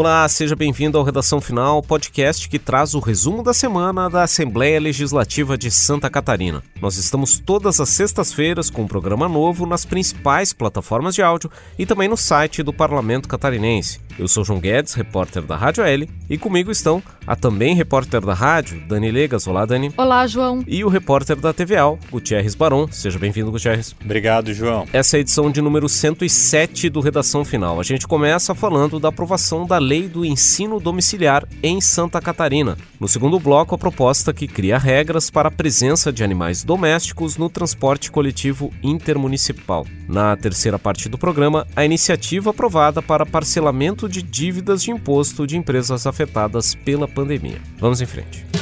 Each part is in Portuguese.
Olá, seja bem-vindo ao Redação Final, podcast que traz o resumo da semana da Assembleia Legislativa de Santa Catarina. Nós estamos todas as sextas-feiras com um programa novo nas principais plataformas de áudio e também no site do Parlamento Catarinense. Eu sou João Guedes, repórter da Rádio L, e comigo estão a também repórter da rádio, Dani Legas. Olá, Dani. Olá, João. E o repórter da TVAL, Gutierrez Baron. Seja bem-vindo, Gutierrez. Obrigado, João. Essa é a edição de número 107 do Redação Final. A gente começa falando da aprovação da Lei do Ensino Domiciliar em Santa Catarina. No segundo bloco, a proposta que cria regras para a presença de animais domésticos no transporte coletivo intermunicipal. Na terceira parte do programa, a iniciativa aprovada para parcelamento de dívidas de imposto de empresas afetadas pela pandemia. Vamos em frente.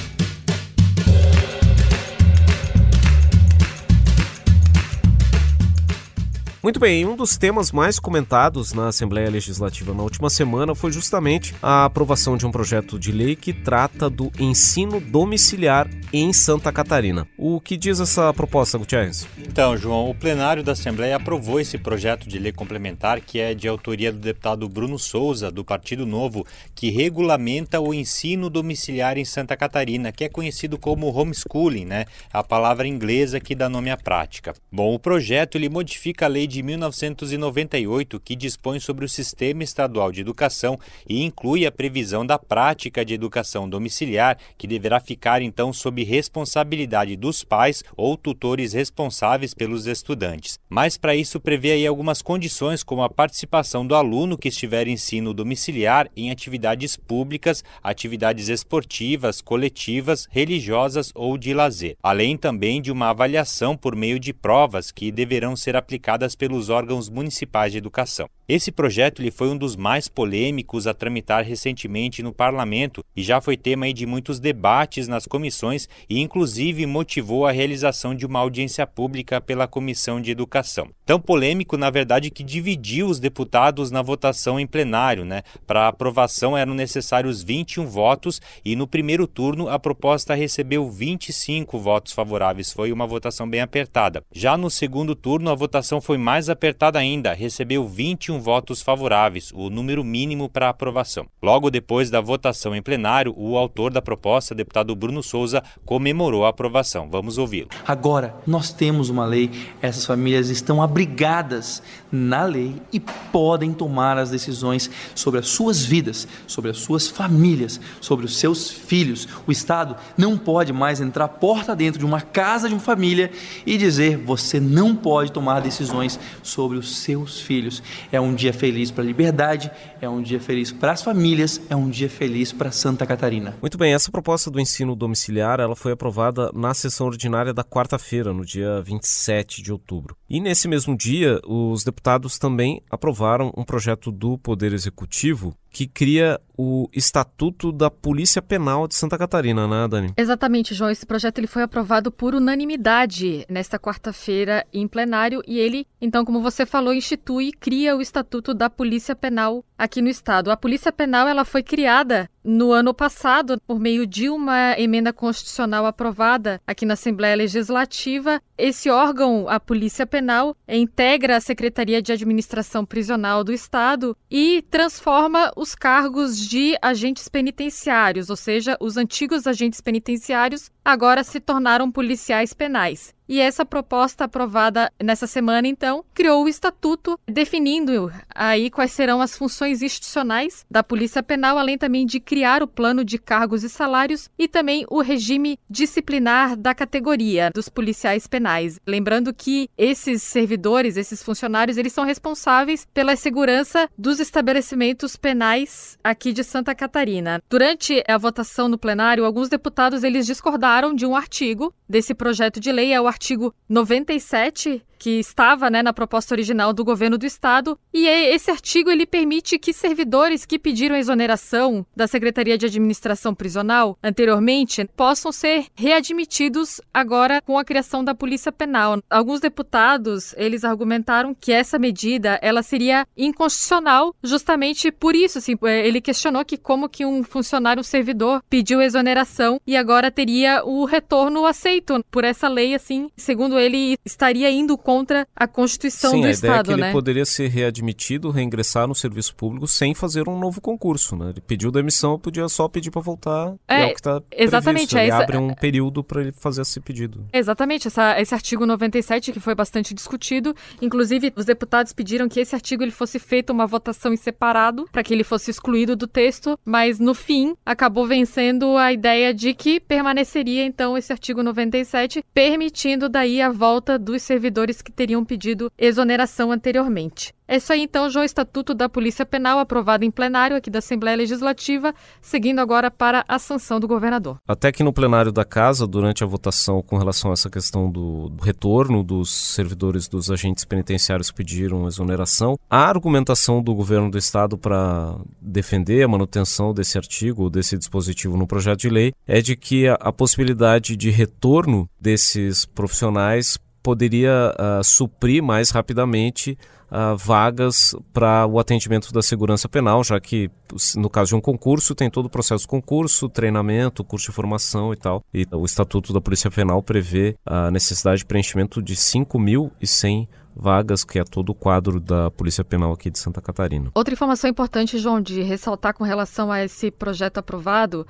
Muito bem, um dos temas mais comentados na Assembleia Legislativa na última semana foi justamente a aprovação de um projeto de lei que trata do ensino domiciliar em Santa Catarina. O que diz essa proposta, Gutierrez? Então, João, o plenário da Assembleia aprovou esse projeto de lei complementar que é de autoria do deputado Bruno Souza, do Partido Novo, que regulamenta o ensino domiciliar em Santa Catarina, que é conhecido como homeschooling, né? A palavra inglesa que dá nome à prática. Bom, o projeto ele modifica a lei de de 1998 que dispõe sobre o Sistema Estadual de Educação e inclui a previsão da prática de educação domiciliar, que deverá ficar então sob responsabilidade dos pais ou tutores responsáveis pelos estudantes. Mas para isso prevê aí algumas condições, como a participação do aluno que estiver em ensino domiciliar em atividades públicas, atividades esportivas, coletivas, religiosas ou de lazer, além também de uma avaliação por meio de provas que deverão ser aplicadas pelos órgãos municipais de educação. Esse projeto ele foi um dos mais polêmicos a tramitar recentemente no parlamento e já foi tema de muitos debates nas comissões e inclusive motivou a realização de uma audiência pública pela Comissão de Educação. Tão polêmico, na verdade, que dividiu os deputados na votação em plenário, né? Para aprovação eram necessários 21 votos e no primeiro turno a proposta recebeu 25 votos favoráveis. Foi uma votação bem apertada. Já no segundo turno a votação foi mais apertada ainda, recebeu 21 votos favoráveis, o número mínimo para aprovação. Logo depois da votação em plenário, o autor da proposta, deputado Bruno Souza, comemorou a aprovação. Vamos ouvi-lo. Agora, nós temos uma lei, essas famílias estão abrigadas na lei e podem tomar as decisões sobre as suas vidas, sobre as suas famílias, sobre os seus filhos. O Estado não pode mais entrar porta dentro de uma casa de uma família e dizer você não pode tomar decisões sobre os seus filhos. É um dia feliz para a liberdade, é um dia feliz para as famílias, é um dia feliz para Santa Catarina. Muito bem, essa proposta do ensino domiciliar, ela foi aprovada na sessão ordinária da quarta-feira, no dia 27 de outubro. E nesse mesmo dia, os deputados também aprovaram um projeto do Poder Executivo que cria o Estatuto da Polícia Penal de Santa Catarina, né, Dani? Exatamente, João. Esse projeto ele foi aprovado por unanimidade nesta quarta-feira em plenário e ele, então, como você falou, institui e cria o Estatuto da Polícia Penal aqui no estado. A Polícia Penal ela foi criada no ano passado por meio de uma emenda constitucional aprovada aqui na Assembleia Legislativa. Esse órgão, a Polícia Penal, integra a Secretaria de Administração Prisional do Estado e transforma os cargos de agentes penitenciários, ou seja, os antigos agentes penitenciários agora se tornaram policiais penais. E essa proposta aprovada nessa semana, então, criou o estatuto definindo aí quais serão as funções institucionais da Polícia Penal, além também de criar o plano de cargos e salários e também o regime disciplinar da categoria dos policiais penais. Lembrando que esses servidores, esses funcionários, eles são responsáveis pela segurança dos estabelecimentos penais aqui de Santa Catarina. Durante a votação no plenário, alguns deputados eles discordaram de um artigo desse projeto de lei, é o artigo 97 que estava né, na proposta original do governo do estado. E esse artigo ele permite que servidores que pediram a exoneração da Secretaria de Administração Prisional anteriormente possam ser readmitidos agora com a criação da Polícia Penal. Alguns deputados eles argumentaram que essa medida ela seria inconstitucional justamente por isso. Assim, é, ele questionou que como que um funcionário, um servidor, pediu exoneração e agora teria o retorno aceito por essa lei, assim, segundo ele, estaria indo contra a Constituição Sim, do a Estado, ideia é que né? ele poderia ser readmitido, reingressar no serviço público sem fazer um novo concurso, né? Ele pediu demissão, podia só pedir para voltar. É, é, o que está exatamente. Previsto. Ele é abre um período para ele fazer esse pedido. Exatamente, essa, esse artigo 97 que foi bastante discutido, inclusive os deputados pediram que esse artigo ele fosse feito uma votação em separado para que ele fosse excluído do texto, mas no fim acabou vencendo a ideia de que permaneceria então esse artigo 97, permitindo daí a volta dos servidores que teriam pedido exoneração anteriormente. É isso aí então, já o Estatuto da Polícia Penal aprovado em plenário aqui da Assembleia Legislativa, seguindo agora para a sanção do governador. Até que no plenário da Casa, durante a votação com relação a essa questão do, retorno dos servidores dos agentes penitenciários que pediram exoneração, a argumentação do governo do estado para defender a manutenção desse artigo, desse dispositivo no projeto de lei, é de que a possibilidade de retorno desses profissionais poderia uh, suprir mais rapidamente uh, vagas para o atendimento da segurança penal, já que no caso de um concurso tem todo o processo concurso, treinamento, curso de formação e tal. E o Estatuto da Polícia Penal prevê a necessidade de preenchimento de 5.100 vagas, que é todo o quadro da Polícia Penal aqui de Santa Catarina. Outra informação importante, João, de ressaltar com relação a esse projeto aprovado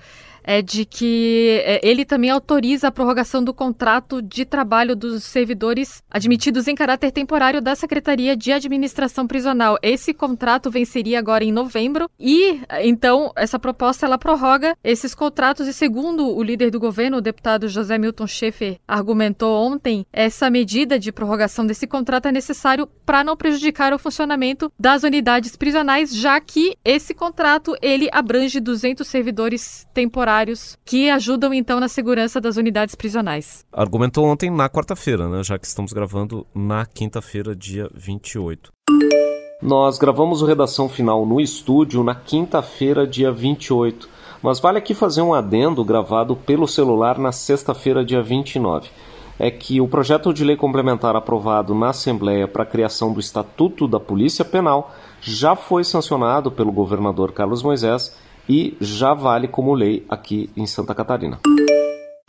é de que é, ele também autoriza a prorrogação do contrato de trabalho dos servidores admitidos em caráter temporário da Secretaria de Administração Prisional. Esse contrato venceria agora em novembro e então essa proposta ela prorroga esses contratos e segundo o líder do governo, o deputado José Milton Schaefer, argumentou ontem, essa medida de prorrogação desse contrato é necessário para não prejudicar o funcionamento das unidades prisionais, já que esse contrato ele abrange 200 servidores temporários que ajudam então na segurança das unidades prisionais. Argumentou ontem na quarta-feira, né, já que estamos gravando na quinta-feira, dia 28. Nós gravamos o redação final no estúdio na quinta-feira, dia 28, mas vale aqui fazer um adendo gravado pelo celular na sexta-feira, dia 29 é que o projeto de lei complementar aprovado na Assembleia para a criação do Estatuto da Polícia Penal já foi sancionado pelo governador Carlos Moisés e já vale como lei aqui em Santa Catarina.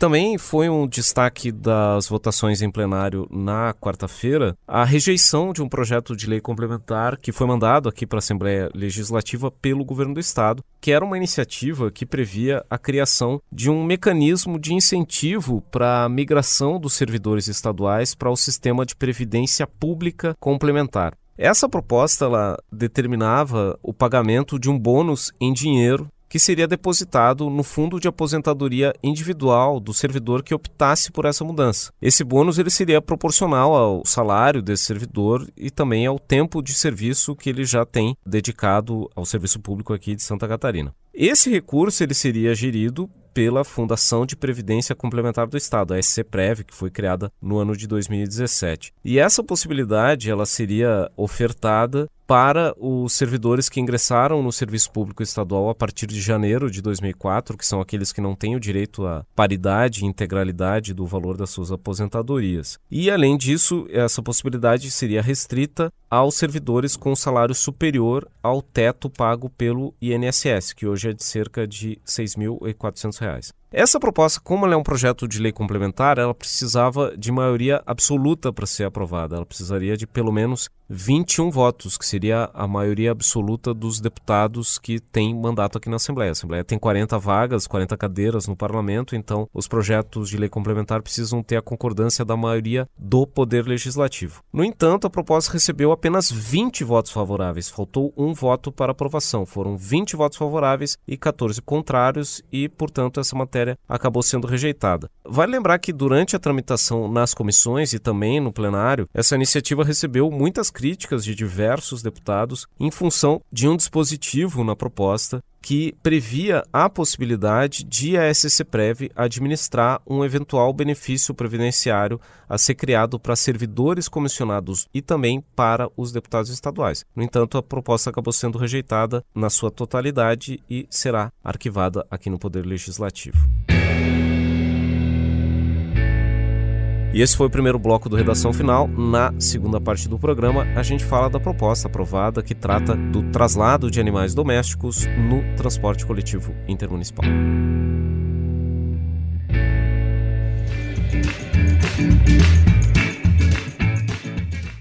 Também foi um destaque das votações em plenário na quarta-feira a rejeição de um projeto de lei complementar que foi mandado aqui para a Assembleia Legislativa pelo governo do Estado, que era uma iniciativa que previa a criação de um mecanismo de incentivo para a migração dos servidores estaduais para o sistema de previdência pública complementar. Essa proposta ela determinava o pagamento de um bônus em dinheiro que seria depositado no fundo de aposentadoria individual do servidor que optasse por essa mudança. Esse bônus ele seria proporcional ao salário desse servidor e também ao tempo de serviço que ele já tem dedicado ao serviço público aqui de Santa Catarina. Esse recurso ele seria gerido pela Fundação de Previdência Complementar do Estado, a SCPREV, que foi criada no ano de 2017. E essa possibilidade ela seria ofertada para os servidores que ingressaram no serviço público estadual a partir de janeiro de 2004, que são aqueles que não têm o direito à paridade e integralidade do valor das suas aposentadorias. E além disso, essa possibilidade seria restrita aos servidores com salário superior ao teto pago pelo INSS, que hoje é de cerca de R$ 6.400. Essa proposta, como ela é um projeto de lei complementar, ela precisava de maioria absoluta para ser aprovada. Ela precisaria de pelo menos 21 votos, que seria a maioria absoluta dos deputados que têm mandato aqui na Assembleia. A Assembleia tem 40 vagas, 40 cadeiras no parlamento, então os projetos de lei complementar precisam ter a concordância da maioria do Poder Legislativo. No entanto, a proposta recebeu apenas 20 votos favoráveis, faltou um voto para aprovação. Foram 20 votos favoráveis e 14 contrários, e, portanto, essa matéria matéria acabou sendo rejeitada. Vale lembrar que durante a tramitação nas comissões e também no plenário, essa iniciativa recebeu muitas críticas de diversos deputados em função de um dispositivo na proposta que previa a possibilidade de a SCPREV administrar um eventual benefício previdenciário a ser criado para servidores comissionados e também para os deputados estaduais. No entanto, a proposta acabou sendo rejeitada na sua totalidade e será arquivada aqui no Poder Legislativo. E esse foi o primeiro bloco do Redação Final. Na segunda parte do programa, a gente fala da proposta aprovada que trata do traslado de animais domésticos no transporte coletivo intermunicipal.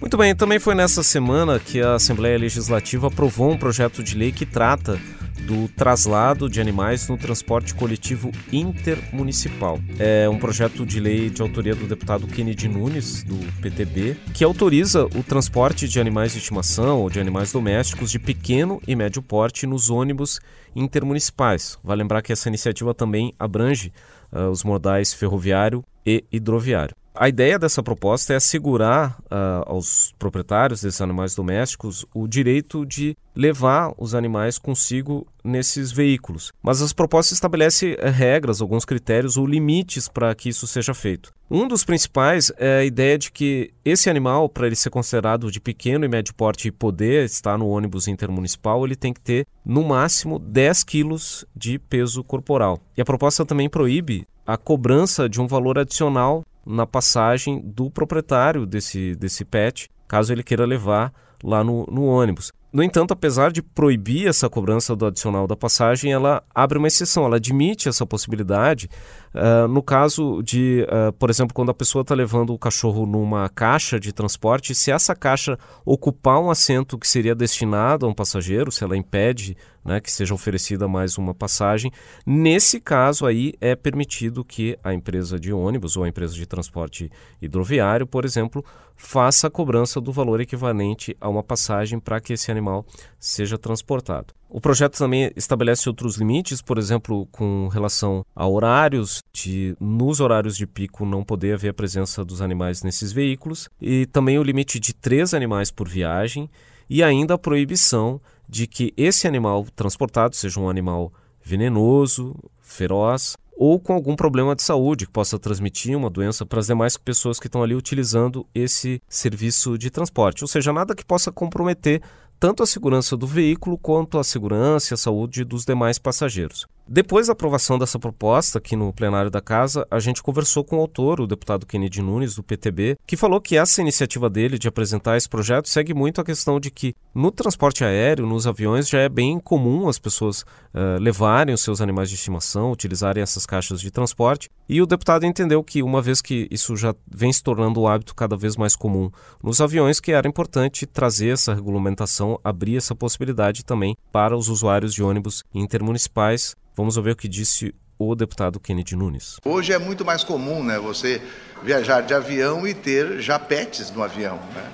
Muito bem, também foi nessa semana que a Assembleia Legislativa aprovou um projeto de lei que trata do traslado de animais no transporte coletivo intermunicipal. É um projeto de lei de autoria do deputado Kennedy Nunes, do PTB, que autoriza o transporte de animais de estimação ou de animais domésticos de pequeno e médio porte nos ônibus intermunicipais. Vale lembrar que essa iniciativa também abrange uh, os modais ferroviário e hidroviário. A ideia dessa proposta é assegurar uh, aos proprietários desses animais domésticos o direito de levar os animais consigo nesses veículos. Mas as propostas estabelecem uh, regras, alguns critérios ou limites para que isso seja feito. Um dos principais é a ideia de que esse animal, para ele ser considerado de pequeno e médio porte e poder estar no ônibus intermunicipal, ele tem que ter no máximo 10 quilos de peso corporal. E a proposta também proíbe a cobrança de um valor adicional na passagem do proprietário desse, desse pet, caso ele queira levar lá no, no ônibus. No entanto, apesar de proibir essa cobrança do adicional da passagem, ela abre uma exceção, ela admite essa possibilidade uh, no caso de, uh, por exemplo, quando a pessoa está levando o cachorro numa caixa de transporte, se essa caixa ocupar um assento que seria destinado a um passageiro, se ela impede né, que seja oferecida mais uma passagem. Nesse caso aí é permitido que a empresa de ônibus ou a empresa de transporte hidroviário, por exemplo, faça a cobrança do valor equivalente a uma passagem para que esse animal seja transportado. O projeto também estabelece outros limites, por exemplo, com relação a horários, de nos horários de pico não poder haver a presença dos animais nesses veículos, e também o limite de três animais por viagem, e ainda a proibição de que esse animal transportado seja um animal venenoso, feroz ou com algum problema de saúde que possa transmitir uma doença para as demais pessoas que estão ali utilizando esse serviço de transporte. Ou seja, nada que possa comprometer tanto a segurança do veículo quanto a segurança e a saúde dos demais passageiros. Depois da aprovação dessa proposta aqui no plenário da Casa, a gente conversou com o autor, o deputado Kennedy Nunes, do PTB, que falou que essa iniciativa dele de apresentar esse projeto segue muito a questão de que no transporte aéreo, nos aviões, já é bem comum as pessoas uh, levarem os seus animais de estimação, utilizarem essas caixas de transporte, e o deputado entendeu que, uma vez que isso já vem se tornando um hábito cada vez mais comum nos aviões, que era importante trazer essa regulamentação, abrir essa possibilidade também para os usuários de ônibus intermunicipais Vamos ouvir o que disse o deputado Kennedy Nunes. Hoje é muito mais comum né, você viajar de avião e ter já pets no avião. Né?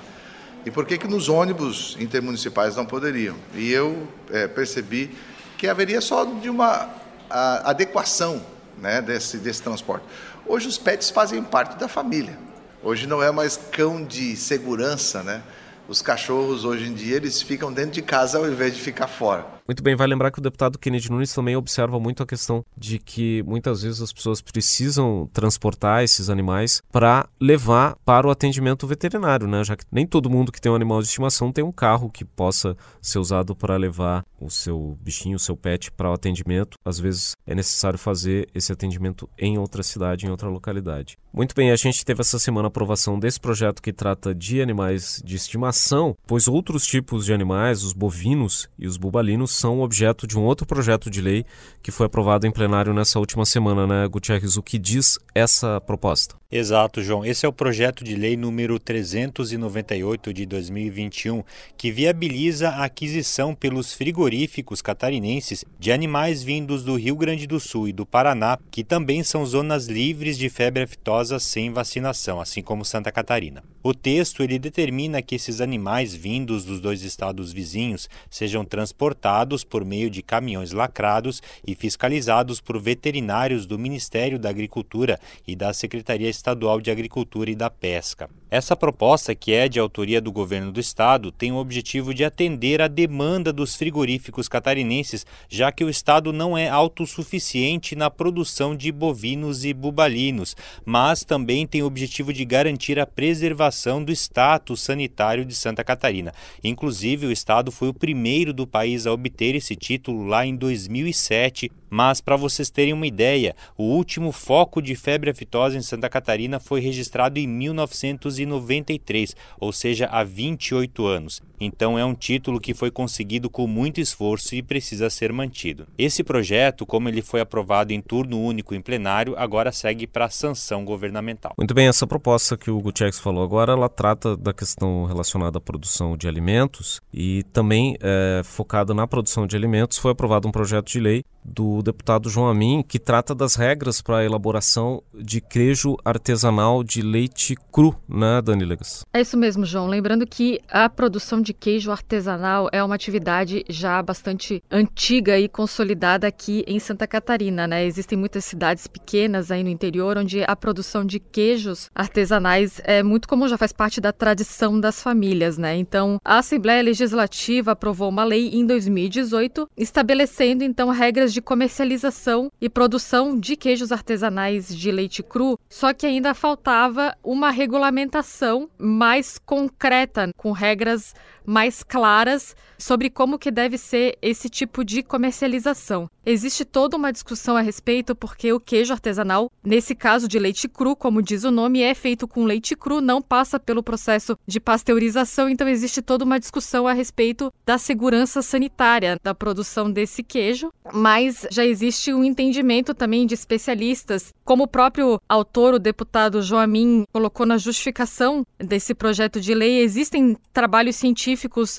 E por que, que nos ônibus intermunicipais não poderiam? E eu é, percebi que haveria só de uma adequação né, desse, desse transporte. Hoje os pets fazem parte da família. Hoje não é mais cão de segurança, né? Os cachorros hoje em dia eles ficam dentro de casa ao invés de ficar fora. Muito bem, vai lembrar que o deputado Kennedy Nunes também observa muito a questão de que muitas vezes as pessoas precisam transportar esses animais para levar para o atendimento veterinário, né? Já que nem todo mundo que tem um animal de estimação tem um carro que possa ser usado para levar o seu bichinho, o seu pet para o atendimento. Às vezes é necessário fazer esse atendimento em outra cidade, em outra localidade. Muito bem, a gente teve essa semana a aprovação desse projeto que trata de animais de estimação, pois outros tipos de animais, os bovinos e os bubalinos, são objeto de um outro projeto de lei que foi aprovado em plenário nessa última semana, né, Gutierrez? O que diz essa proposta? Exato, João. Esse é o projeto de lei número 398 de 2021, que viabiliza a aquisição pelos frigoríficos catarinenses de animais vindos do Rio Grande do Sul e do Paraná, que também são zonas livres de febre aftosa sem vacinação, assim como Santa Catarina. O texto ele determina que esses animais vindos dos dois estados vizinhos sejam transportados por meio de caminhões lacrados e fiscalizados por veterinários do Ministério da Agricultura e da Secretaria Estadual de Agricultura e da Pesca. Essa proposta, que é de autoria do governo do estado, tem o objetivo de atender à demanda dos frigoríficos catarinenses, já que o estado não é autossuficiente na produção de bovinos e bubalinos, mas também tem o objetivo de garantir a preservação do status sanitário de Santa Catarina. Inclusive, o estado foi o primeiro do país a obter esse título lá em 2007. Mas, para vocês terem uma ideia, o último foco de febre aftosa em Santa Catarina foi registrado em 1990 1993, ou seja, há 28 anos. Então é um título que foi conseguido com muito esforço e precisa ser mantido. Esse projeto, como ele foi aprovado em turno único em plenário, agora segue para a sanção governamental. Muito bem, essa proposta que o Gutierrez falou agora, ela trata da questão relacionada à produção de alimentos e também é, focada na produção de alimentos, foi aprovado um projeto de lei do deputado João Amin, que trata das regras para a elaboração de queijo artesanal de leite cru, né, Dani Legas? É isso mesmo, João. Lembrando que a produção de queijo artesanal é uma atividade já bastante antiga e consolidada aqui em Santa Catarina, né? Existem muitas cidades pequenas aí no interior onde a produção de queijos artesanais é muito comum, já faz parte da tradição das famílias, né? Então, a Assembleia Legislativa aprovou uma lei em 2018 estabelecendo então regras de comercialização e produção de queijos artesanais de leite cru, só que ainda faltava uma regulamentação mais concreta, com regras mais claras sobre como que deve ser esse tipo de comercialização. Existe toda uma discussão a respeito porque o queijo artesanal, nesse caso de leite cru, como diz o nome, é feito com leite cru, não passa pelo processo de pasteurização, então existe toda uma discussão a respeito da segurança sanitária da produção desse queijo, mas já existe um entendimento também de especialistas, como o próprio autor, o deputado Joamin, colocou na justificação desse projeto de lei, existem trabalhos científicos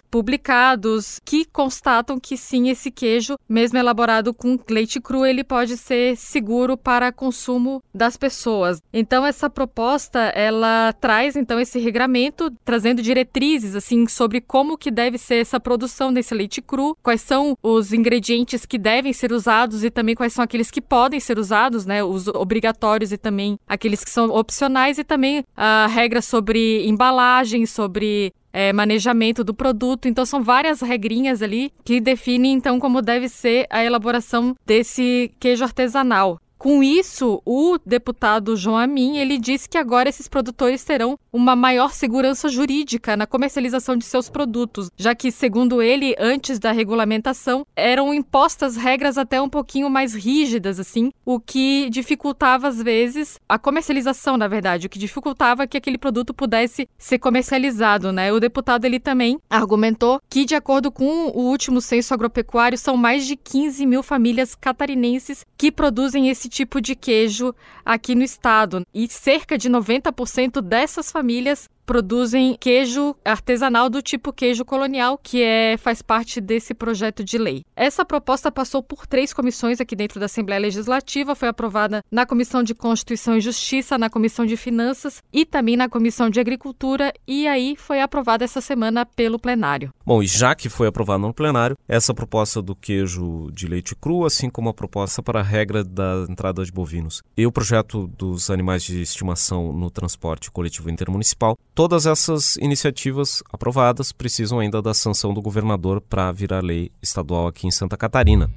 publicados que constatam que sim, esse queijo, mesmo elaborado com leite cru, ele pode ser seguro para consumo das pessoas. Então essa proposta, ela traz então esse regramento, trazendo diretrizes assim sobre como que deve ser essa produção desse leite cru, quais são os ingredientes que devem ser usados e também quais são aqueles que podem ser usados, né, os obrigatórios e também aqueles que são opcionais e também a regra sobre embalagem, sobre é, manejamento do produto. Então são várias regrinhas ali que definem então como deve ser a elaboração desse queijo artesanal. Com isso, o deputado João Amin, ele disse que agora esses produtores terão uma maior segurança jurídica na comercialização de seus produtos, já que, segundo ele, antes da regulamentação, eram impostas regras até um pouquinho mais rígidas, assim, o que dificultava, às vezes, a comercialização, na verdade, o que dificultava que aquele produto pudesse ser comercializado, né? O deputado, ele também argumentou que, de acordo com o último censo agropecuário, são mais de 15 mil famílias catarinenses que produzem esse tipo de queijo aqui no estado. E cerca de 90% dessas famílias produzem queijo artesanal do tipo queijo colonial, que é, faz parte desse projeto de lei. Essa proposta passou por três comissões aqui dentro da Assembleia Legislativa, foi aprovada na Comissão de Constituição e Justiça, na Comissão de Finanças e também na Comissão de Agricultura, e aí foi aprovada essa semana pelo plenário. Bom, e já que foi aprovada no plenário, essa proposta do queijo de leite cru, assim como a proposta para a regra da entrada de bovinos e o projeto dos animais de estimação no transporte coletivo intermunicipal, Todas essas iniciativas aprovadas precisam ainda da sanção do governador para virar lei estadual aqui em Santa Catarina.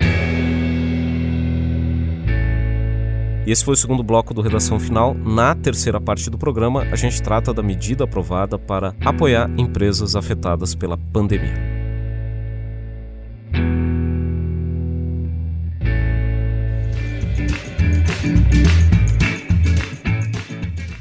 E esse foi o segundo bloco do Redação Final. Na terceira parte do programa, a gente trata da medida aprovada para apoiar empresas afetadas pela pandemia.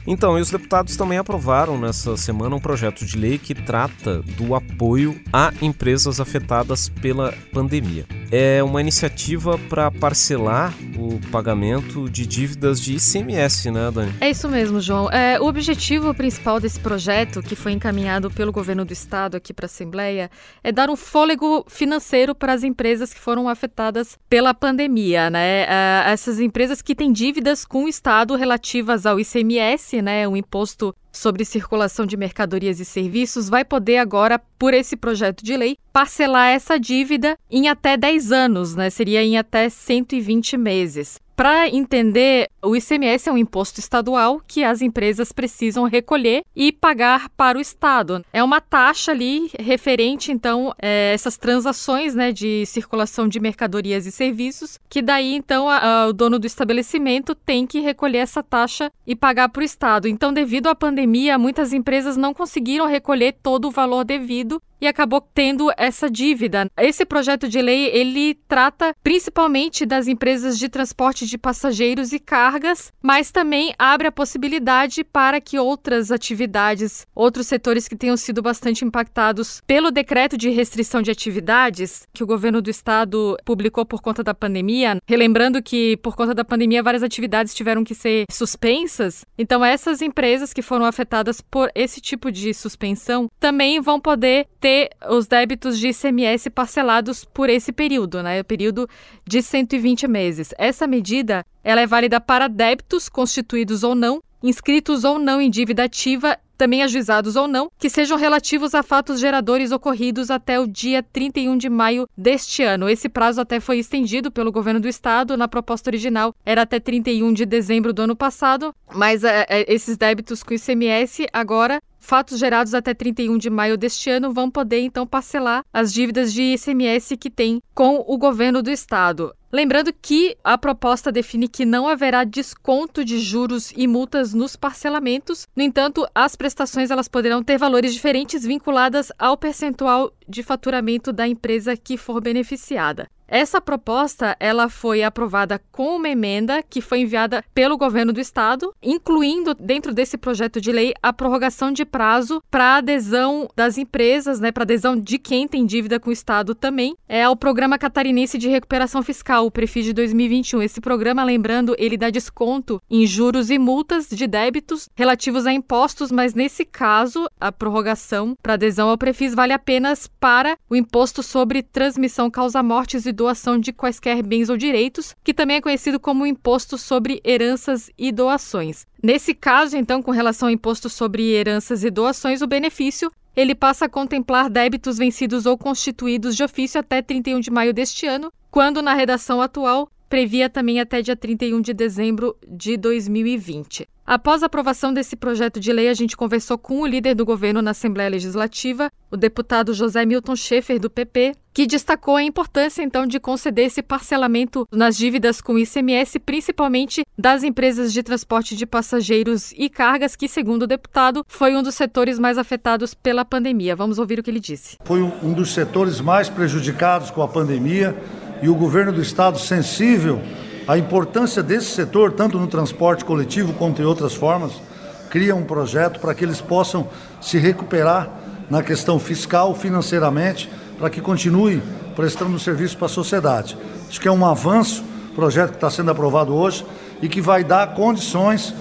Então, e os deputados também aprovaram nessa semana um projeto de lei que trata do apoio a empresas afetadas pela pandemia. É uma iniciativa para parcelar o pagamento de dívidas de ICMS, né, Dani? É isso mesmo, João. É, o objetivo principal desse projeto, que foi encaminhado pelo governo do estado aqui para a Assembleia, é dar um fôlego financeiro para as empresas que foram afetadas pela pandemia, né? É, essas empresas que têm dívidas com o estado relativas ao ICMS, né, um imposto sobre circulação de mercadorias e serviços, vai poder agora, por esse projeto de lei, parcelar essa dívida em até 10 anos, né? Seria em até 120 meses. Para entender, o ICMS é um imposto estadual que as empresas precisam recolher e pagar para o Estado. É uma taxa ali referente, então, é, essas transações né, de circulação de mercadorias e serviços, que daí, então, a, a, o dono do estabelecimento tem que recolher essa taxa e pagar para o Estado. Então, devido à pandemia, muitas empresas não conseguiram recolher todo o valor devido e acabou tendo essa dívida. Esse projeto de lei, ele trata principalmente das empresas de transporte de passageiros e cargas, mas também abre a possibilidade para que outras atividades, outros setores que tenham sido bastante impactados pelo decreto de restrição de atividades que o governo do estado publicou por conta da pandemia, relembrando que por conta da pandemia várias atividades tiveram que ser suspensas. Então essas empresas que foram afetadas por esse tipo de suspensão também vão poder ter os débitos de ICMS parcelados por esse período, né? O período de 120 meses. Essa medida ela é válida para débitos constituídos ou não, inscritos ou não em dívida ativa também ajuizados ou não, que sejam relativos a fatos geradores ocorridos até o dia 31 de maio deste ano. Esse prazo até foi estendido pelo governo do estado. Na proposta original era até 31 de dezembro do ano passado, mas é, é, esses débitos com ICMS agora fatos gerados até 31 de maio deste ano vão poder então parcelar as dívidas de ICMS que tem com o governo do estado. Lembrando que a proposta define que não haverá desconto de juros e multas nos parcelamentos. No entanto, as prestações elas poderão ter valores diferentes vinculadas ao percentual de faturamento da empresa que for beneficiada. Essa proposta ela foi aprovada com uma emenda que foi enviada pelo governo do estado, incluindo dentro desse projeto de lei a prorrogação de prazo para adesão das empresas, né, para adesão de quem tem dívida com o estado também, é ao Programa Catarinense de Recuperação Fiscal, o Prefis de 2021. Esse programa, lembrando, ele dá desconto em juros e multas de débitos relativos a impostos, mas nesse caso, a prorrogação para adesão ao Prefis vale apenas para o imposto sobre transmissão causa-mortes e doação de quaisquer bens ou direitos, que também é conhecido como imposto sobre heranças e doações. Nesse caso, então, com relação ao imposto sobre heranças e doações, o benefício ele passa a contemplar débitos vencidos ou constituídos de ofício até 31 de maio deste ano, quando na redação atual previa também até dia 31 de dezembro de 2020. Após a aprovação desse projeto de lei, a gente conversou com o líder do governo na Assembleia Legislativa, o deputado José Milton Schaefer, do PP, que destacou a importância, então, de conceder esse parcelamento nas dívidas com ICMS, principalmente das empresas de transporte de passageiros e cargas, que, segundo o deputado, foi um dos setores mais afetados pela pandemia. Vamos ouvir o que ele disse. Foi um dos setores mais prejudicados com a pandemia e o governo do estado sensível à importância desse setor, tanto no transporte coletivo quanto em outras formas, cria um projeto para que eles possam se recuperar na questão fiscal, financeiramente, para que continue prestando serviço para a sociedade. Acho que é um avanço, projeto que está sendo aprovado hoje e que vai dar condições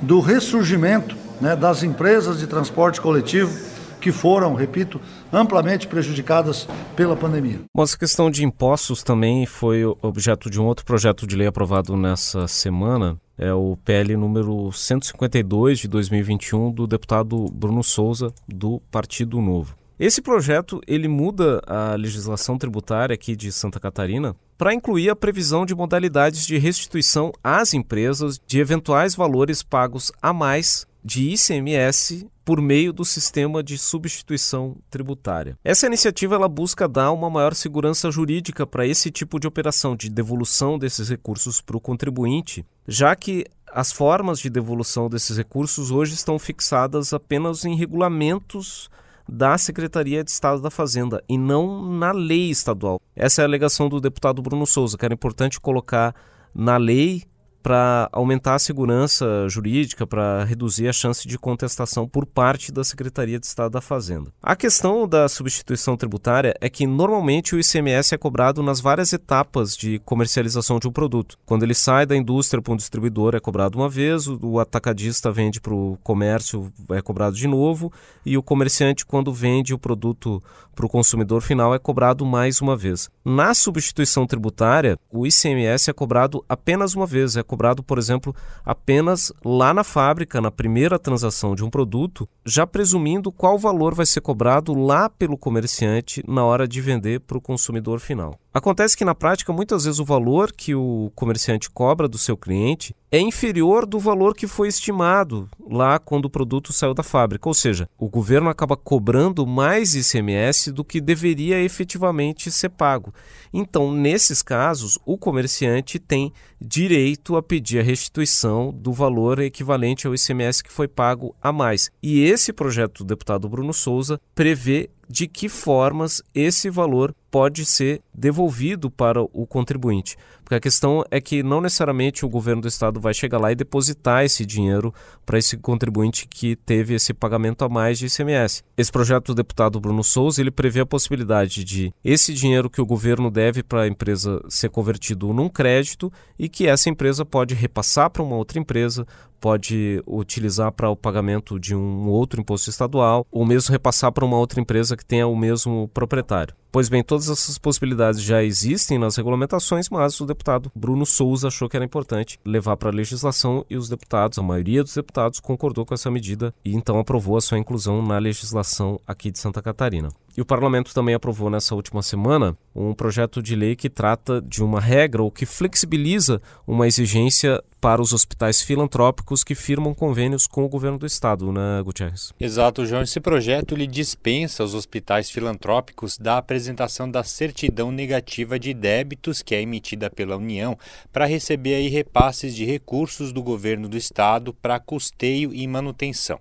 do ressurgimento né, das empresas de transporte coletivo que foram, repito, amplamente prejudicadas pela pandemia. Bom, essa questão de impostos também foi objeto de um outro projeto de lei aprovado nessa semana, é o PL número 152 de 2021 do deputado Bruno Souza do Partido Novo. Esse projeto ele muda a legislação tributária aqui de Santa Catarina para incluir a previsão de modalidades de restituição às empresas de eventuais valores pagos a mais de ICMS por meio do sistema de substituição tributária. Essa iniciativa ela busca dar uma maior segurança jurídica para esse tipo de operação de devolução desses recursos para o contribuinte, já que as formas de devolução desses recursos hoje estão fixadas apenas em regulamentos da Secretaria de Estado da Fazenda e não na lei estadual. Essa é a alegação do deputado Bruno Souza, que era importante colocar na lei para aumentar a segurança jurídica, para reduzir a chance de contestação por parte da Secretaria de Estado da Fazenda. A questão da substituição tributária é que normalmente o ICMS é cobrado nas várias etapas de comercialização de um produto. Quando ele sai da indústria para um distribuidor é cobrado uma vez, o atacadista vende para o comércio é cobrado de novo e o comerciante quando vende o produto para o consumidor final é cobrado mais uma vez. Na substituição tributária, o ICMS é cobrado apenas uma vez, é cobrado, por exemplo, apenas lá na fábrica, na primeira transação de um produto, já presumindo qual valor vai ser cobrado lá pelo comerciante na hora de vender para o consumidor final. Acontece que na prática, muitas vezes o valor que o comerciante cobra do seu cliente é inferior do valor que foi estimado lá quando o produto saiu da fábrica. Ou seja, o governo acaba cobrando mais ICMS do que deveria efetivamente ser pago. Então, nesses casos, o comerciante tem direito a pedir a restituição do valor equivalente ao ICMS que foi pago a mais. E esse projeto do deputado Bruno Souza prevê de que formas esse valor pode ser devolvido para o contribuinte. Porque a questão é que não necessariamente o governo do estado vai chegar lá e depositar esse dinheiro para esse contribuinte que teve esse pagamento a mais de ICMS. Esse projeto do deputado Bruno Souza, ele prevê a possibilidade de esse dinheiro que o governo deve para a empresa ser convertido num crédito e que essa empresa pode repassar para uma outra empresa, pode utilizar para o pagamento de um outro imposto estadual, ou mesmo repassar para uma outra empresa que tenha o mesmo proprietário. Pois bem, todas essas possibilidades já existem nas regulamentações, mas o deputado Bruno Souza achou que era importante levar para a legislação e os deputados, a maioria dos deputados, concordou com essa medida e então aprovou a sua inclusão na legislação aqui de Santa Catarina. E o parlamento também aprovou nessa última semana um projeto de lei que trata de uma regra ou que flexibiliza uma exigência para os hospitais filantrópicos que firmam convênios com o governo do estado, né, Gutierrez? Exato, João. Esse projeto lhe dispensa os hospitais filantrópicos da apresentação da certidão negativa de débitos que é emitida pela União para receber aí repasses de recursos do governo do estado para custeio e manutenção.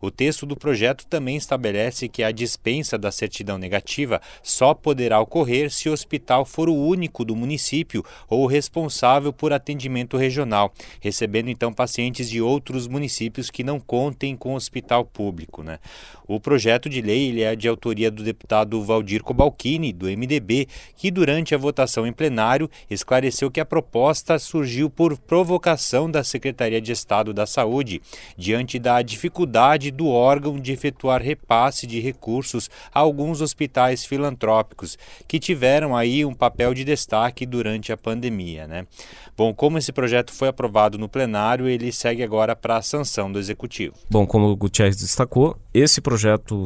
O texto do projeto também estabelece que a dispensa da certidão negativa só poderá ocorrer se o hospital for o único do município ou responsável por atendimento regional, recebendo então pacientes de outros municípios que não contem com hospital público. Né? O projeto de lei ele é de autoria do deputado Valdir Cobalcini, do MDB, que durante a votação em plenário esclareceu que a proposta surgiu por provocação da Secretaria de Estado da Saúde, diante da dificuldade do órgão de efetuar repasse de recursos a alguns hospitais filantrópicos que tiveram aí um papel de destaque durante a pandemia. Né? Bom, como esse projeto foi aprovado no plenário, ele segue agora para a sanção do Executivo. Bom, como o Gutierrez destacou, esse projeto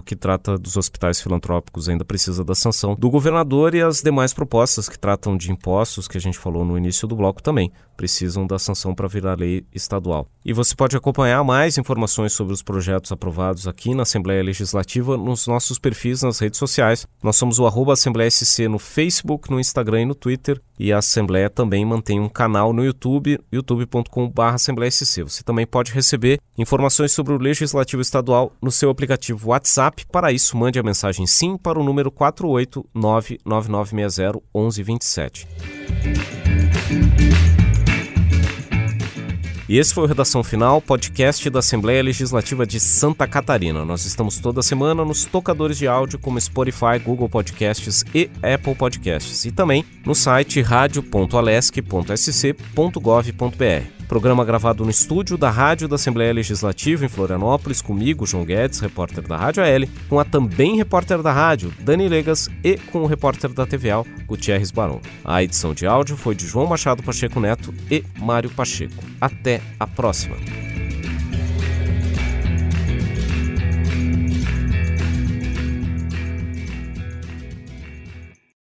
que trata dos hospitais filantrópicos ainda precisa da sanção do governador e as demais propostas que tratam de impostos, que a gente falou no início do bloco também, precisam da sanção para virar lei estadual. E você pode acompanhar mais informações sobre os projetos aprovados aqui na Assembleia Legislativa nos nossos perfis nas redes sociais. Nós somos o arroba Assembleia SC no Facebook, no Instagram e no Twitter. E a Assembleia também mantém um canal no YouTube, youtube.com.br. Você também pode receber informações sobre o Legislativo Estadual no seu aplicativo WhatsApp. Para isso, mande a mensagem SIM para o número 48999601127. E esse foi o Redação Final, podcast da Assembleia Legislativa de Santa Catarina. Nós estamos toda semana nos tocadores de áudio como Spotify, Google Podcasts e Apple Podcasts. E também no site radio.alesc.sc.gov.br. Programa gravado no estúdio da Rádio da Assembleia Legislativa em Florianópolis, comigo, João Guedes, repórter da Rádio AL, com a também repórter da rádio, Dani Legas, e com o repórter da TVAL, Gutierrez Barão. A edição de áudio foi de João Machado Pacheco Neto e Mário Pacheco. Até a próxima!